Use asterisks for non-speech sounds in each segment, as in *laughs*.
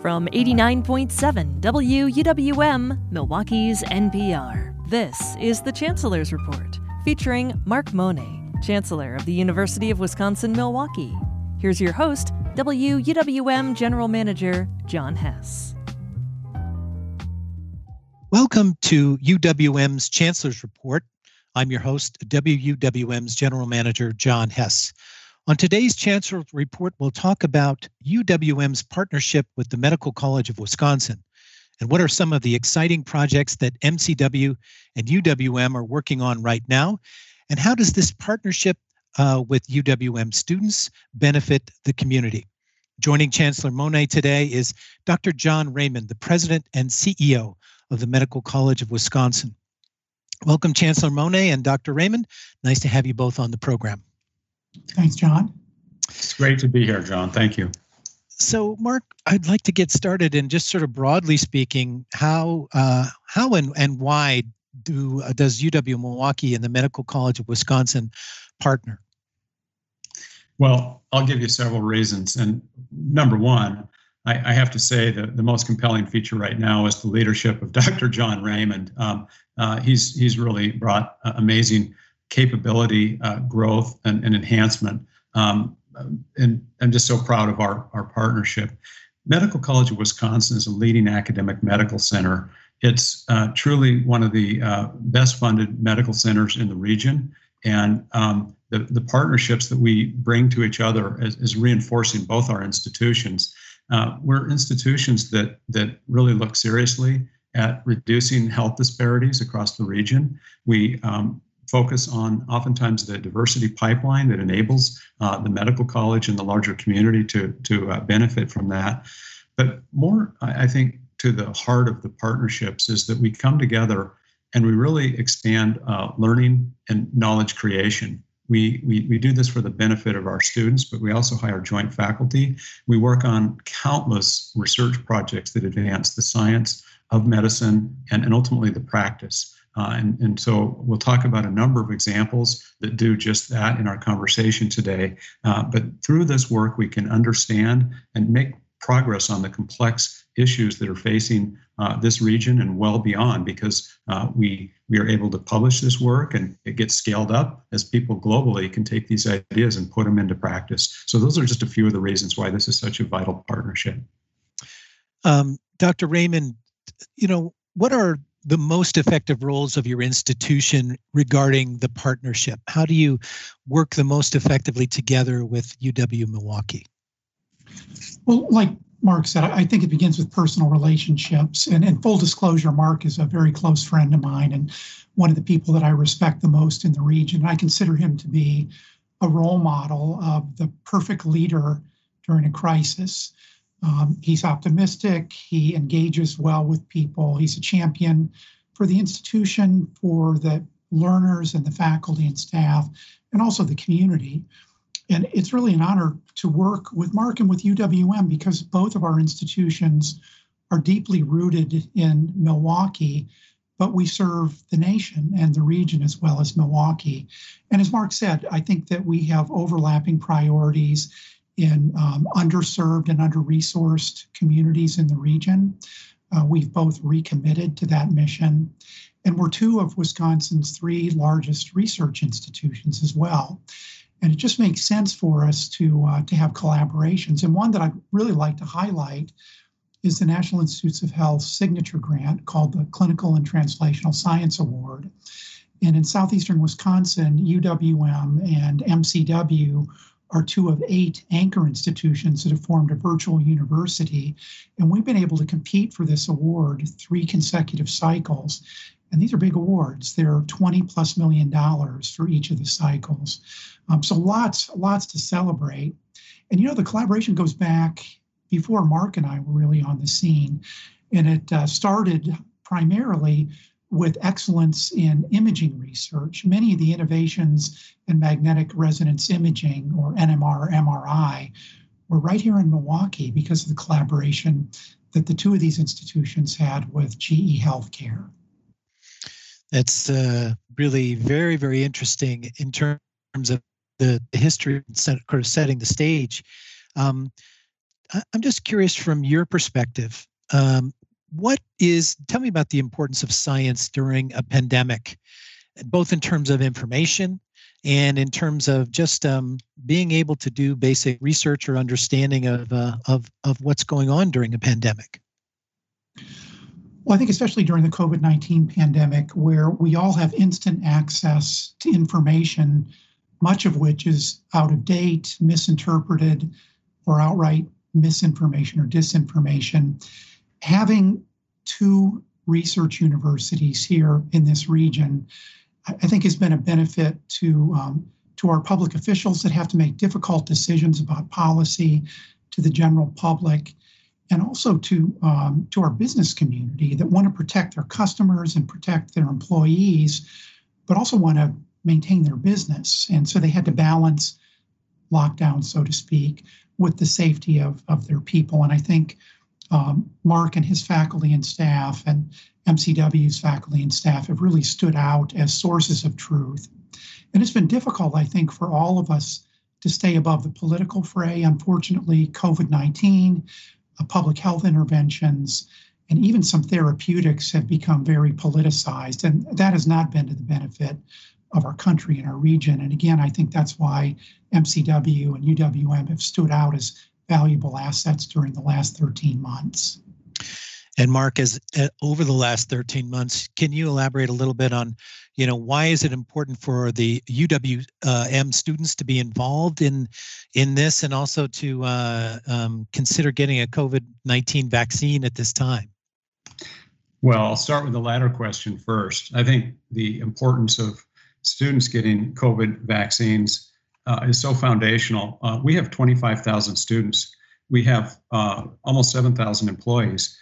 From 89.7 WUWM, Milwaukee's NPR, this is the Chancellor's Report, featuring Mark Mone, Chancellor of the University of Wisconsin Milwaukee. Here's your host, WUWM General Manager John Hess. Welcome to UWM's Chancellor's Report. I'm your host, WUWM's General Manager John Hess. On today's Chancellor's Report, we'll talk about UWM's partnership with the Medical College of Wisconsin and what are some of the exciting projects that MCW and UWM are working on right now, and how does this partnership uh, with UWM students benefit the community. Joining Chancellor Mone today is Dr. John Raymond, the President and CEO of the Medical College of Wisconsin. Welcome, Chancellor Mone and Dr. Raymond. Nice to have you both on the program. Thanks, John. It's great to be here, John. Thank you. So, Mark, I'd like to get started in just sort of broadly speaking, how uh, how and, and why do uh, does UW Milwaukee and the Medical College of Wisconsin partner? Well, I'll give you several reasons. And number one, I, I have to say that the most compelling feature right now is the leadership of *laughs* Dr. John Raymond. Um, uh, he's he's really brought uh, amazing capability uh, growth and, and enhancement. Um, and I'm just so proud of our, our partnership. Medical College of Wisconsin is a leading academic medical center. It's uh, truly one of the uh, best funded medical centers in the region. And um, the, the partnerships that we bring to each other is, is reinforcing both our institutions. Uh, we're institutions that, that really look seriously at reducing health disparities across the region. We um, focus on oftentimes the diversity pipeline that enables uh, the medical college and the larger community to, to uh, benefit from that. But more, I think, to the heart of the partnerships is that we come together and we really expand uh, learning and knowledge creation. We, we, we do this for the benefit of our students, but we also hire joint faculty. We work on countless research projects that advance the science of medicine and, and ultimately the practice. Uh, and, and so we'll talk about a number of examples that do just that in our conversation today. Uh, but through this work, we can understand and make progress on the complex issues that are facing uh, this region and well beyond because uh, we we are able to publish this work and it gets scaled up as people globally can take these ideas and put them into practice. So those are just a few of the reasons why this is such a vital partnership. Um, Dr. Raymond, you know, what are the most effective roles of your institution regarding the partnership? How do you work the most effectively together with UW Milwaukee? Well, like Mark said, I think it begins with personal relationships. And in full disclosure, Mark is a very close friend of mine and one of the people that I respect the most in the region. I consider him to be a role model of the perfect leader during a crisis. Um, he's optimistic. He engages well with people. He's a champion for the institution, for the learners and the faculty and staff, and also the community. And it's really an honor to work with Mark and with UWM because both of our institutions are deeply rooted in Milwaukee, but we serve the nation and the region as well as Milwaukee. And as Mark said, I think that we have overlapping priorities in um, underserved and under resourced communities in the region. Uh, we've both recommitted to that mission. And we're two of Wisconsin's three largest research institutions as well. And it just makes sense for us to, uh, to have collaborations. And one that I'd really like to highlight is the National Institutes of Health signature grant called the Clinical and Translational Science Award. And in southeastern Wisconsin, UWM and MCW are two of eight anchor institutions that have formed a virtual university. And we've been able to compete for this award three consecutive cycles. And these are big awards. They're 20 plus million dollars for each of the cycles. Um, so lots, lots to celebrate. And you know, the collaboration goes back before Mark and I were really on the scene. And it uh, started primarily with excellence in imaging research. Many of the innovations in magnetic resonance imaging, or NMR, MRI, were right here in Milwaukee because of the collaboration that the two of these institutions had with GE Healthcare. That's uh, really very, very interesting in terms of the history, and sort of setting the stage. Um, I'm just curious from your perspective. Um, what is, tell me about the importance of science during a pandemic, both in terms of information and in terms of just um, being able to do basic research or understanding of, uh, of, of what's going on during a pandemic? Well, I think especially during the COVID 19 pandemic, where we all have instant access to information, much of which is out of date, misinterpreted, or outright misinformation or disinformation, having two research universities here in this region, I think has been a benefit to um, to our public officials that have to make difficult decisions about policy, to the general public, and also to um, to our business community that want to protect their customers and protect their employees, but also want to maintain their business. And so they had to balance lockdown, so to speak, with the safety of, of their people. And I think um, Mark and his faculty and staff and MCW's faculty and staff have really stood out as sources of truth. And it's been difficult, I think, for all of us to stay above the political fray. Unfortunately, COVID 19, uh, public health interventions, and even some therapeutics have become very politicized. And that has not been to the benefit of our country and our region. And again, I think that's why MCW and UWM have stood out as valuable assets during the last 13 months. And Mark, as uh, over the last 13 months, can you elaborate a little bit on, you know, why is it important for the UWM students to be involved in in this, and also to uh, um, consider getting a COVID-19 vaccine at this time? Well, I'll start with the latter question first. I think the importance of students getting COVID vaccines uh, is so foundational. Uh, we have 25,000 students. We have uh, almost 7,000 employees.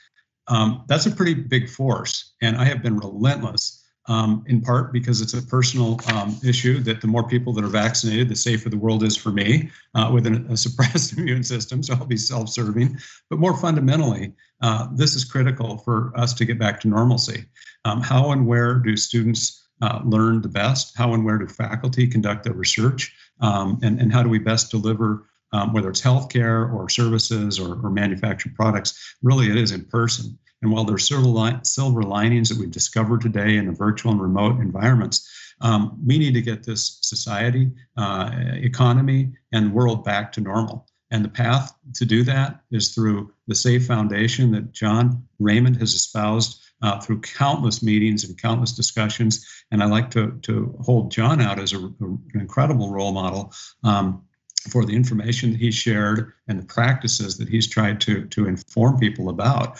Um, that's a pretty big force, and I have been relentless. Um, in part because it's a personal um, issue that the more people that are vaccinated, the safer the world is for me uh, with an, a *laughs* suppressed immune system. So I'll be self serving. But more fundamentally, uh, this is critical for us to get back to normalcy. Um, how and where do students uh, learn the best? How and where do faculty conduct their research? Um, and, and how do we best deliver, um, whether it's healthcare or services or, or manufactured products? Really, it is in person. And while there's silver, li- silver linings that we've discovered today in the virtual and remote environments, um, we need to get this society, uh, economy, and world back to normal. And the path to do that is through the safe foundation that John Raymond has espoused uh, through countless meetings and countless discussions. And I like to, to hold John out as a, a, an incredible role model um, for the information that he shared and the practices that he's tried to, to inform people about.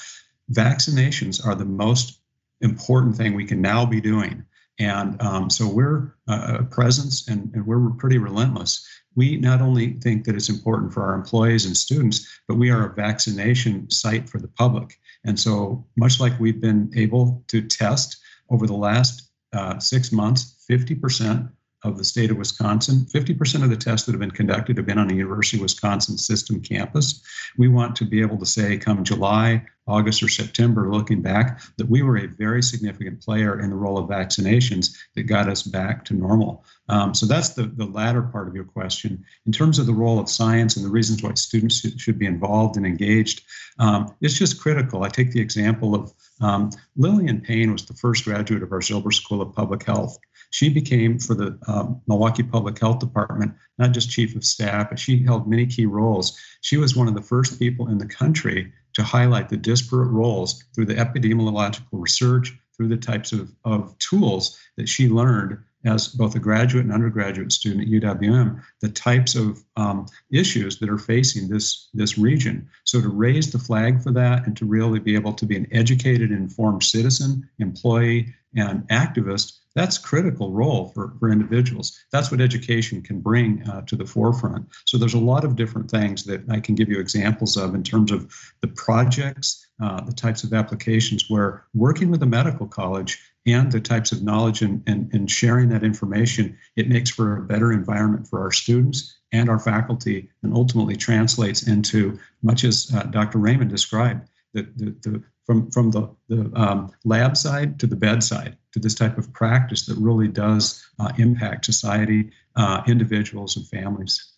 Vaccinations are the most important thing we can now be doing. And um, so we're a presence and, and we're pretty relentless. We not only think that it's important for our employees and students, but we are a vaccination site for the public. And so, much like we've been able to test over the last uh, six months, 50% of the state of Wisconsin. 50% of the tests that have been conducted have been on the University of Wisconsin system campus. We want to be able to say, come July, August, or September, looking back, that we were a very significant player in the role of vaccinations that got us back to normal. Um, so that's the, the latter part of your question. In terms of the role of science and the reasons why students should be involved and engaged, um, it's just critical. I take the example of um, Lillian Payne was the first graduate of our Zilber School of Public Health. She became, for the um, Milwaukee Public Health Department, not just chief of staff, but she held many key roles. She was one of the first people in the country to highlight the disparate roles through the epidemiological research, through the types of, of tools that she learned as both a graduate and undergraduate student at UWM, the types of um, issues that are facing this, this region. So to raise the flag for that and to really be able to be an educated, informed citizen, employee, and activist that's critical role for, for individuals. That's what education can bring uh, to the forefront. So there's a lot of different things that I can give you examples of in terms of the projects, uh, the types of applications where working with a medical college and the types of knowledge and, and, and sharing that information, it makes for a better environment for our students and our faculty and ultimately translates into much as uh, Dr. Raymond described, the, the, the from from the, the um, lab side to the bedside to this type of practice that really does uh, impact society, uh, individuals, and families.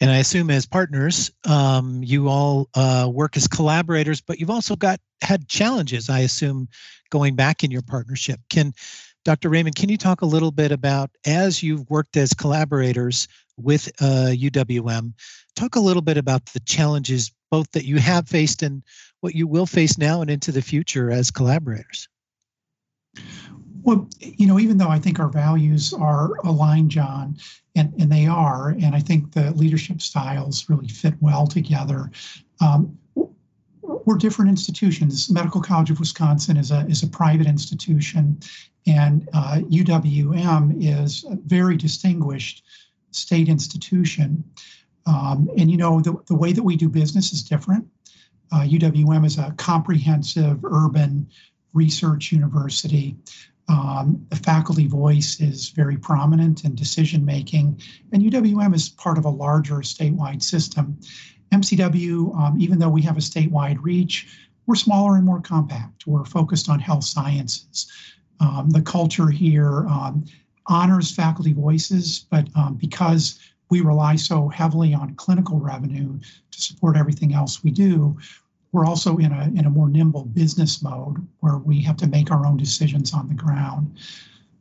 And I assume as partners, um, you all uh, work as collaborators, but you've also got had challenges, I assume, going back in your partnership. Can Dr. Raymond, can you talk a little bit about as you've worked as collaborators with uh, UWM, talk a little bit about the challenges both that you have faced and what you will face now and into the future as collaborators? Well, you know, even though I think our values are aligned, John, and, and they are, and I think the leadership styles really fit well together. Um, we're different institutions. Medical College of Wisconsin is a is a private institution, and uh, UWM is a very distinguished state institution. Um, and you know the, the way that we do business is different. Uh, UWM is a comprehensive urban research university. Um, the faculty voice is very prominent in decision making, and UWM is part of a larger statewide system. MCW, um, even though we have a statewide reach, we're smaller and more compact. We're focused on health sciences. Um, the culture here um, honors faculty voices, but um, because we rely so heavily on clinical revenue to support everything else we do, we're also in a in a more nimble business mode where we have to make our own decisions on the ground.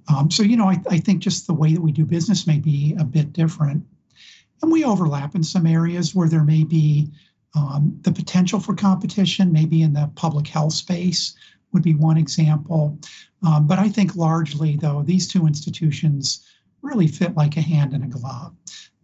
Um, so you know, I, I think just the way that we do business may be a bit different, and we overlap in some areas where there may be um, the potential for competition, maybe in the public health space would be one example. Um, but I think largely, though, these two institutions really fit like a hand in a glove.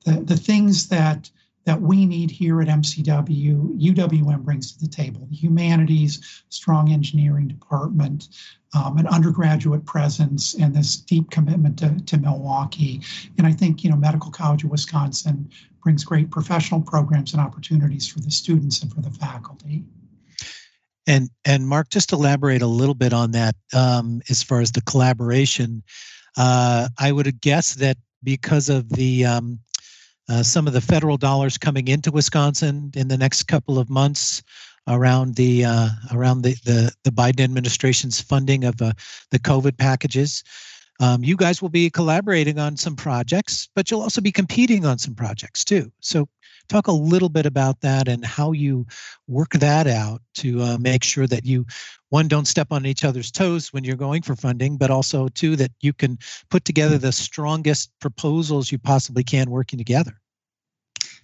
The, the things that that we need here at MCW, UWM brings to the table the humanities, strong engineering department, um, an undergraduate presence, and this deep commitment to, to Milwaukee. And I think, you know, Medical College of Wisconsin brings great professional programs and opportunities for the students and for the faculty. And and Mark, just elaborate a little bit on that um, as far as the collaboration. Uh, I would guess that because of the um, uh, some of the federal dollars coming into Wisconsin in the next couple of months around the uh, around the, the, the Biden administration's funding of uh, the COVID packages. Um, you guys will be collaborating on some projects, but you'll also be competing on some projects too. So, talk a little bit about that and how you work that out to uh, make sure that you, one, don't step on each other's toes when you're going for funding, but also two, that you can put together the strongest proposals you possibly can working together.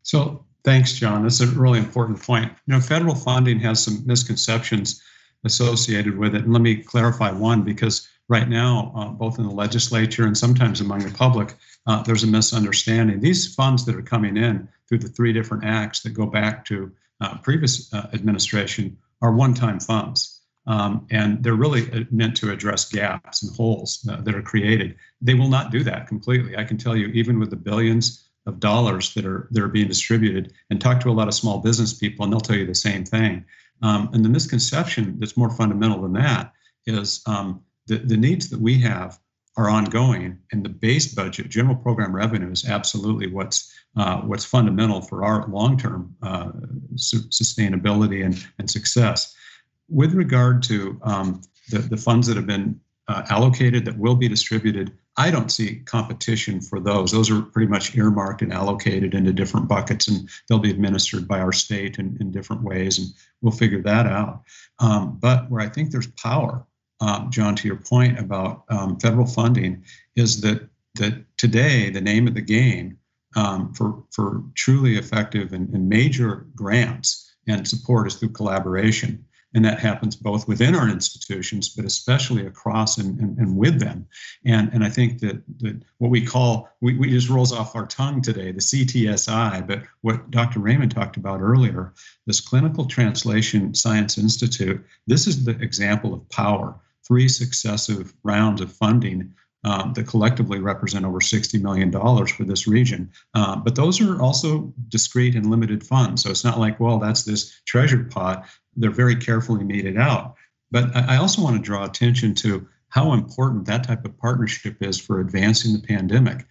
So thanks, John. That's a really important point. You know, federal funding has some misconceptions associated with it. And let me clarify one because right now, uh, both in the legislature and sometimes among the public, uh, there's a misunderstanding. These funds that are coming in through the three different acts that go back to uh, previous uh, administration are one time funds. Um, and they're really uh, meant to address gaps and holes uh, that are created. They will not do that completely. I can tell you, even with the billions of dollars that are that are being distributed and talk to a lot of small business people and they'll tell you the same thing. Um, and the misconception that's more fundamental than that is um, the, the needs that we have are ongoing and the base budget general program revenue is absolutely what's uh, what's fundamental for our long-term uh, su- sustainability and, and success. With regard to um, the, the funds that have been uh, allocated that will be distributed I don't see competition for those. Those are pretty much earmarked and allocated into different buckets, and they'll be administered by our state in, in different ways, and we'll figure that out. Um, but where I think there's power, um, John, to your point about um, federal funding, is that that today the name of the game um, for for truly effective and, and major grants and support is through collaboration and that happens both within our institutions but especially across and, and, and with them. And and i think that, that what we call we, we just rolls off our tongue today the ctsi but what dr raymond talked about earlier this clinical translation science institute this is the example of power. Three successive rounds of funding um, that collectively represent over $60 million for this region. Uh, but those are also discrete and limited funds. So it's not like, well, that's this treasure pot they're very carefully meted out. But I also want to draw attention to how important that type of partnership is for advancing the pandemic.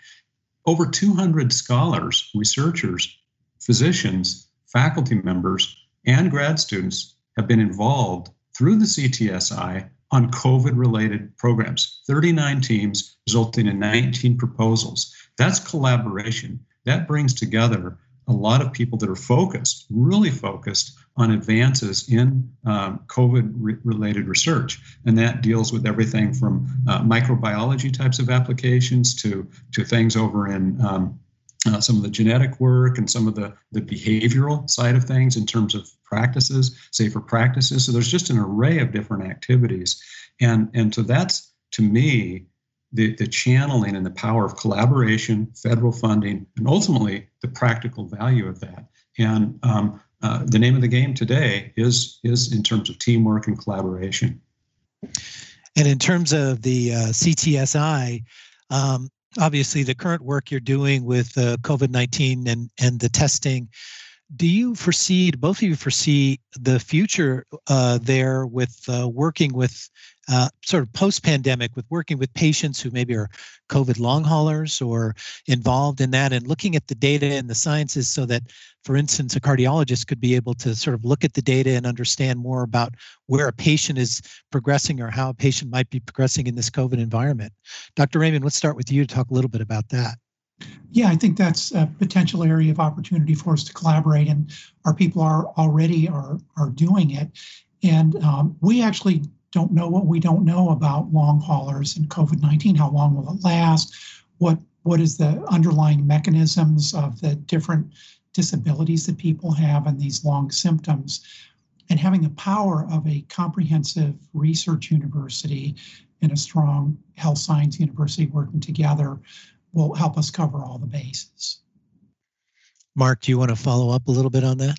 Over 200 scholars, researchers, physicians, faculty members, and grad students have been involved through the CTSI on COVID related programs. 39 teams resulting in 19 proposals. That's collaboration. That brings together a lot of people that are focused, really focused on advances in um, COVID re- related research. And that deals with everything from uh, microbiology types of applications to, to things over in um, uh, some of the genetic work and some of the, the behavioral side of things in terms of practices, safer practices. So there's just an array of different activities. And, and so that's, to me, the, the channeling and the power of collaboration, federal funding, and ultimately the practical value of that. And um, uh, the name of the game today is is in terms of teamwork and collaboration. And in terms of the uh, CTSI, um, obviously the current work you're doing with uh, COVID nineteen and and the testing. Do you foresee, both of you foresee the future uh, there with uh, working with uh, sort of post pandemic with working with patients who maybe are COVID long haulers or involved in that and looking at the data and the sciences so that, for instance, a cardiologist could be able to sort of look at the data and understand more about where a patient is progressing or how a patient might be progressing in this COVID environment. Dr. Raymond, let's start with you to talk a little bit about that. Yeah, I think that's a potential area of opportunity for us to collaborate, and our people are already are are doing it. And um, we actually don't know what we don't know about long haulers and COVID 19. How long will it last? What what is the underlying mechanisms of the different disabilities that people have and these long symptoms? And having the power of a comprehensive research university and a strong health science university working together will help us cover all the bases. Mark, do you want to follow up a little bit on that?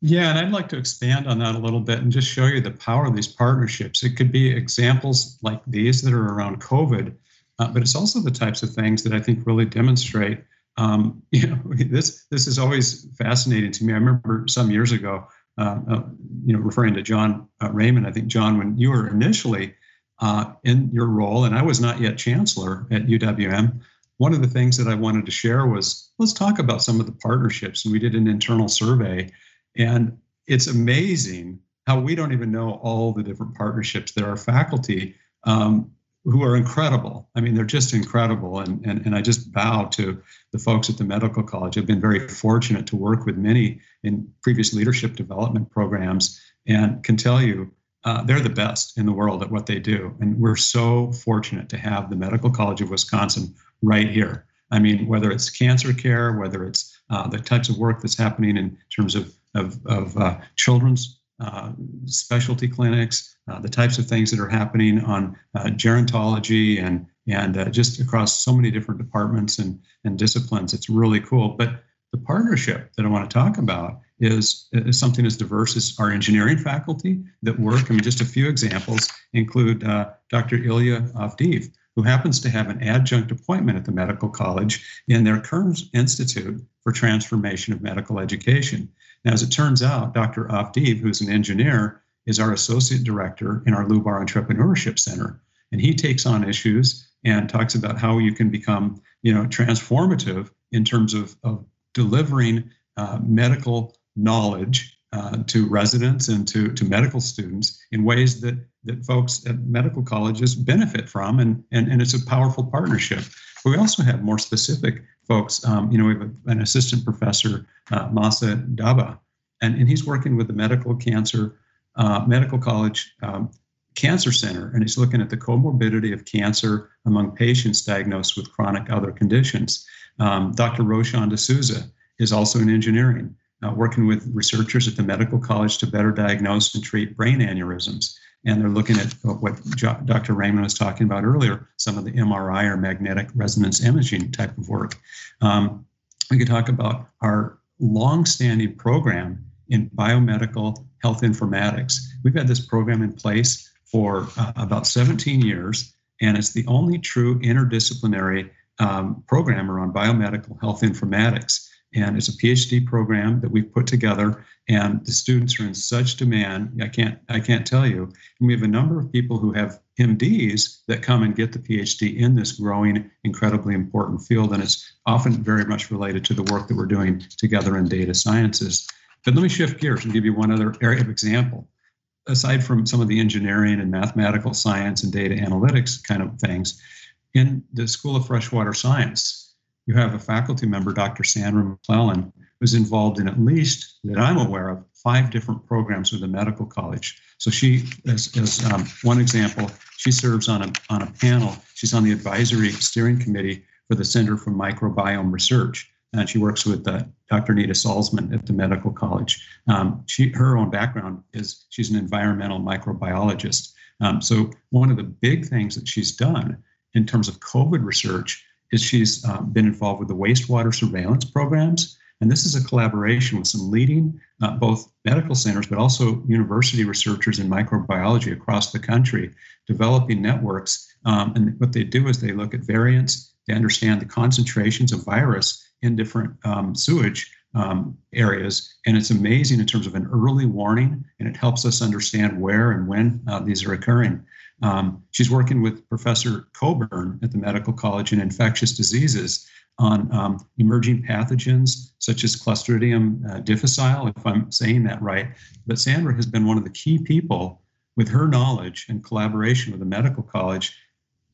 Yeah, and I'd like to expand on that a little bit and just show you the power of these partnerships. It could be examples like these that are around COVID, uh, but it's also the types of things that I think really demonstrate. Um, *laughs* you know, this this is always fascinating to me. I remember some years ago, uh, uh, you know, referring to John uh, Raymond. I think John, when you were initially uh, in your role, and I was not yet chancellor at UWM. One of the things that I wanted to share was let's talk about some of the partnerships, and we did an internal survey and it's amazing how we don't even know all the different partnerships. There are faculty um, who are incredible. I mean, they're just incredible. And, and, and I just bow to the folks at the medical college. I've been very fortunate to work with many in previous leadership development programs and can tell you uh, they're the best in the world at what they do. And we're so fortunate to have the Medical College of Wisconsin right here. I mean, whether it's cancer care, whether it's uh, the types of work that's happening in terms of of, of uh, children's uh, specialty clinics, uh, the types of things that are happening on uh, gerontology and and uh, just across so many different departments and, and disciplines. It's really cool. But the partnership that I want to talk about is, is something as diverse as our engineering faculty that work. I mean, just a few examples include Dr. Ilya Avdeev, who happens to have an adjunct appointment at the medical college in their Kearns Institute for Transformation of Medical Education. Now, as it turns out, Dr. Avdeev, who's an engineer, is our associate director in our Lubar Entrepreneurship Center. And he takes on issues and talks about how you can become, you know, transformative in terms of, of delivering uh, medical knowledge uh, to residents and to, to medical students in ways that, that folks at medical colleges benefit from. And, and, and it's a powerful partnership. But we also have more specific folks. Um, you know, we have an assistant professor, uh, Mahsa Dabagh, and, and he's working with the medical cancer, uh, medical college um, cancer center, and he's looking at the comorbidity of cancer among patients diagnosed with chronic other conditions. Um, Dr. Roshan D'Souza is also in engineering, uh, working with researchers at the medical college to better diagnose and treat brain aneurysms and they're looking at what Dr. Raymond was talking about earlier, some of the MRI or magnetic resonance imaging type of work. Um, we could talk about our long-standing program in biomedical health informatics. We've had this program in place for uh, about 17 years, and it's the only true interdisciplinary um, program around biomedical health informatics and it's a PhD program that we've put together. And the students are in such demand. I can't I can't tell you. And we have a number of people who have MDs that come and get the PhD in this growing, incredibly important field. And it's often very much related to the work that we're doing together in data sciences. But let me shift gears and give you one other area of example. Aside from some of the engineering and mathematical science and data analytics kind of things, in the School of Freshwater Science, you have a faculty member, Dr. Sandra McLellan, who's involved in at least that I'm aware of five different programs with the medical college. So she, as, as um, one example, she serves on a on a panel. She's on the advisory steering committee for the Center for Microbiome Research, and she works with uh, Dr. Nita Salzman at the medical college. Um, she her own background is she's an environmental microbiologist. Um, so one of the big things that she's done in terms of COVID research is she's um, been involved with the wastewater surveillance programs. And this is a collaboration with some leading uh, both medical centers, but also university researchers in microbiology across the country, developing networks. Um, and what they do is they look at variants, they understand the concentrations of virus in different um, sewage um, areas. And it's amazing in terms of an early warning, and it helps us understand where and when uh, these are occurring. Um, she's working with Professor Coburn at the Medical College in Infectious Diseases on um, emerging pathogens such as Clostridium uh, difficile, if I'm saying that right. But Sandra has been one of the key people with her knowledge and collaboration with the medical college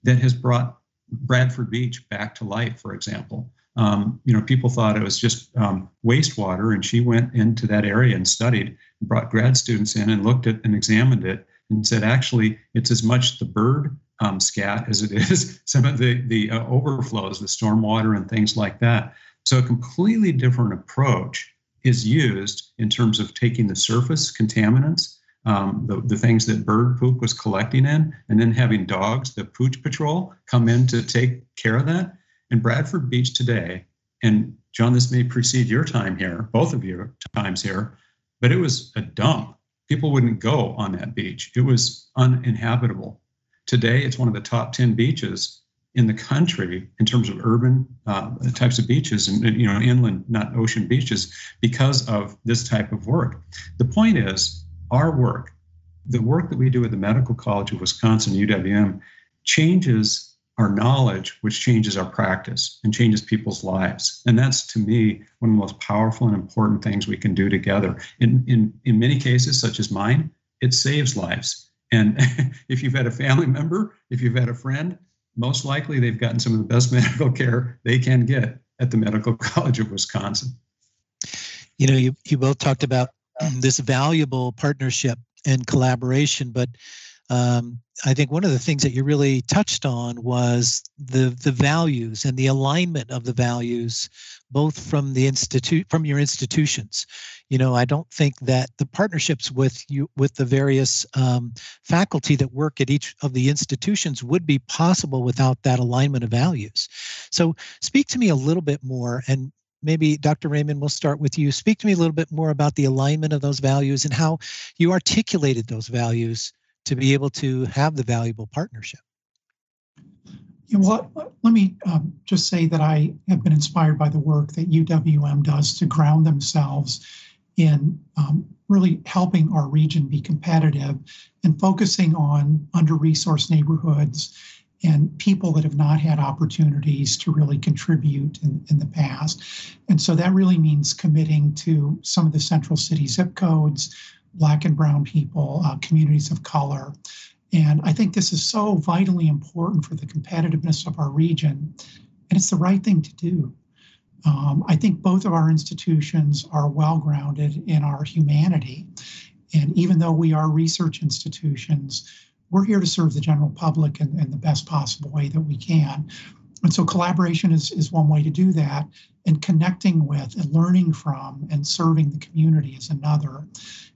that has brought Bradford Beach back to life, for example. Um, you know, people thought it was just um, wastewater, and she went into that area and studied, brought grad students in and looked at and examined it and said, actually, it's as much the bird um, scat as it is *laughs* some of the, the uh, overflows, the stormwater and things like that. So a completely different approach is used in terms of taking the surface contaminants, um, the, the things that bird poop was collecting in, and then having dogs, the pooch patrol, come in to take care of that. In Bradford Beach today, and John, this may precede your time here, both of your times here, but it was a dump people wouldn't go on that beach. It was uninhabitable. Today, it's one of the top 10 beaches in the country in terms of urban uh, types of beaches and you know inland not ocean beaches because of this type of work the point is our work the work that we do at the medical college of wisconsin uwm changes our knowledge, which changes our practice and changes people's lives. And that's to me one of the most powerful and important things we can do together. In in in many cases, such as mine, it saves lives. And *laughs* if you've had a family member, if you've had a friend, most likely they've gotten some of the best *laughs* medical care they can get at the Medical *laughs* College of Wisconsin. You know, you, you both talked about *clears throat* this valuable partnership and collaboration, but um, I think one of the things that you really touched on was the the values and the alignment of the values, both from the institute from your institutions. You know, I don't think that the partnerships with you with the various um, faculty that work at each of the institutions would be possible without that alignment of values. So, speak to me a little bit more, and maybe Dr. Raymond, we'll start with you. Speak to me a little bit more about the alignment of those values and how you articulated those values to be able to have the valuable partnership? Yeah, well, let me um, just say that I have been inspired by the work that UWM does to ground themselves in um, really helping our region be competitive and focusing on under resourced neighborhoods and people that have not had opportunities to really contribute in, in the past. And so that really means committing to some of the central city zip codes, Black and Brown people, uh, communities of color. And I think this is so vitally important for the competitiveness of our region. And it's the right thing to do. Um, I think both of our institutions are well grounded in our humanity. And even though we are research institutions, we're here to serve the general public in, in the best possible way that we can. And so collaboration is, is one way to do that, and connecting with and learning from and serving the community is another.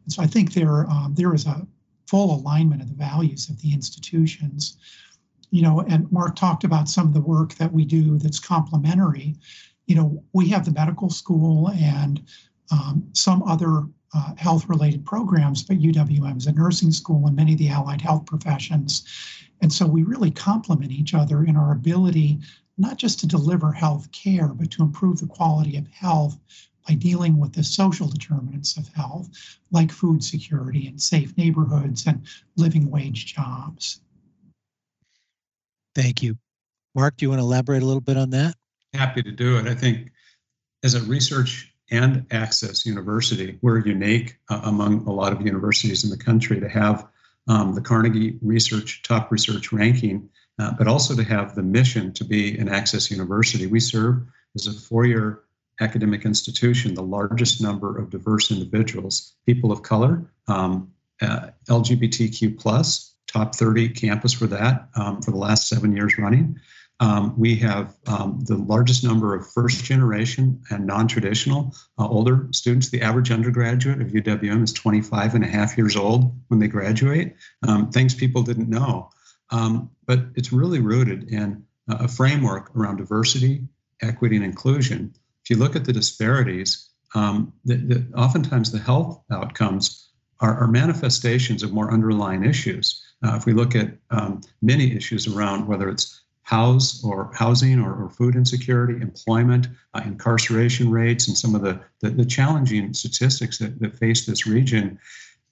And so I think there um, there is a full alignment of the values of the institutions. You know, and Mark talked about some of the work that we do that's complementary. You know, we have the medical school and um, some other uh, health related programs, but UWM is a nursing school and many of the allied health professions. And so we really complement each other in our ability not just to deliver health care, but to improve the quality of health by dealing with the social determinants of health, like food security and safe neighborhoods and living wage jobs. Thank you. Mark, do you want to elaborate a little bit on that? Happy to do it. I think as a research and access university, we're unique uh, among a lot of universities in the country to have um, the Carnegie Research Top Research Ranking, uh, but also to have the mission to be an access university. We serve as a four year academic institution the largest number of diverse individuals, people of color, um, uh, LGBTQ top 30 campus for that um, for the last seven years running. Um, we have um, the largest number of first generation and non traditional uh, older students. The average undergraduate of UWM is 25 and a half years old when they graduate, um, things people didn't know. Um, but it's really rooted in a framework around diversity, equity, and inclusion. If you look at the disparities, um, the, the, oftentimes the health outcomes are, are, manifestations of more underlying issues. Uh, if we look at um, many issues around whether it's house or housing or, or food insecurity, employment, uh, incarceration rates, and some of the, the, the challenging statistics that, that face this region,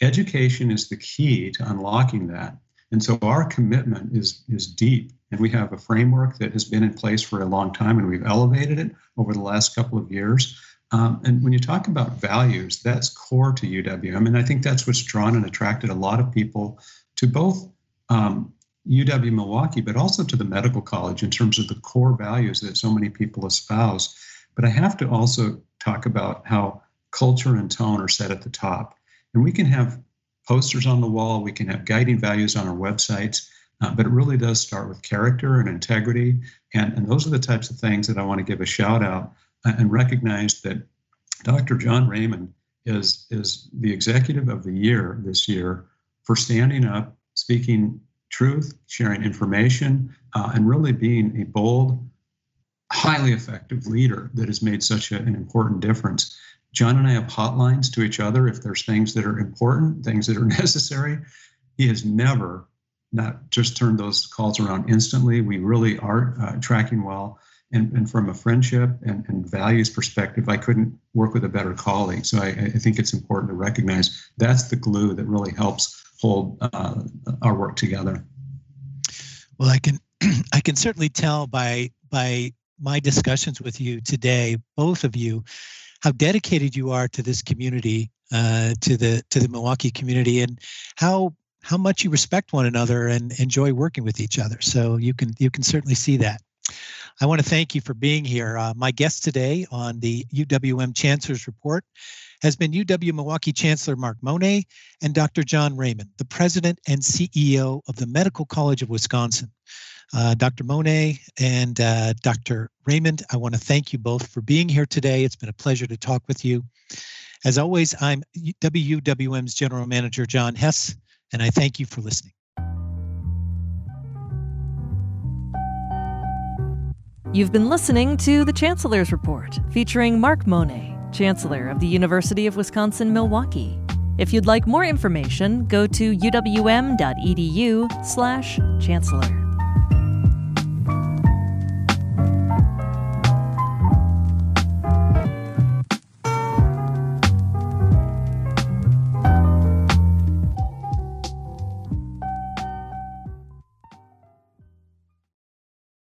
education is the key to unlocking that. And so our commitment is, is deep. And we have a framework that has been in place for a long time, and we've elevated it over the last couple of years. Um, and when you talk about values, that's core to UWM. And I think that's what's drawn and attracted a lot of people to both um, UW Milwaukee, but also to the medical college in terms of the core values that so many people espouse. But I have to also talk about how culture and tone are set at the top. And we can have posters on the wall, we can have guiding values on our websites, uh, but it really does start with character and integrity. And, and those are the types of things that I want to give a shout out uh, and recognize that Dr. John Raymond is, is the executive of the year this year for standing up, speaking truth, sharing information, uh, and really being a bold, highly effective leader that has made such a, an important difference. John and I have hotlines to each other if there's things that are important, things that are *laughs* necessary. He has never not just turned those calls around instantly. We really are uh, tracking well. And, and from a friendship and, and, values perspective, I couldn't work with a better colleague. So I, I think it's important to recognize that's the glue that really helps hold uh, our work together. Well, I can *clears throat* I can certainly tell by by my discussions with you today, both of you, how dedicated you are to this community, uh, to the to the Milwaukee community, and how how much you respect one another and enjoy working with each other. So you can you can certainly see that. I want to thank you for being here. Uh, my guest today on the UWM Chancellor's Report has been UW Milwaukee Chancellor Mark Mone and Dr. John Raymond, the president and CEO of the Medical College of Wisconsin. Uh, Dr. Mone and uh, Dr. Raymond, I want to thank you both for being here today. It's been a pleasure to talk with you. As always, I'm WUWM's General Manager, John Hess, and I thank you for listening. You've been listening to the Chancellor's Report featuring Mark Mone, Chancellor of the University of Wisconsin Milwaukee. If you'd like more information, go to uwm.edu/chancellor.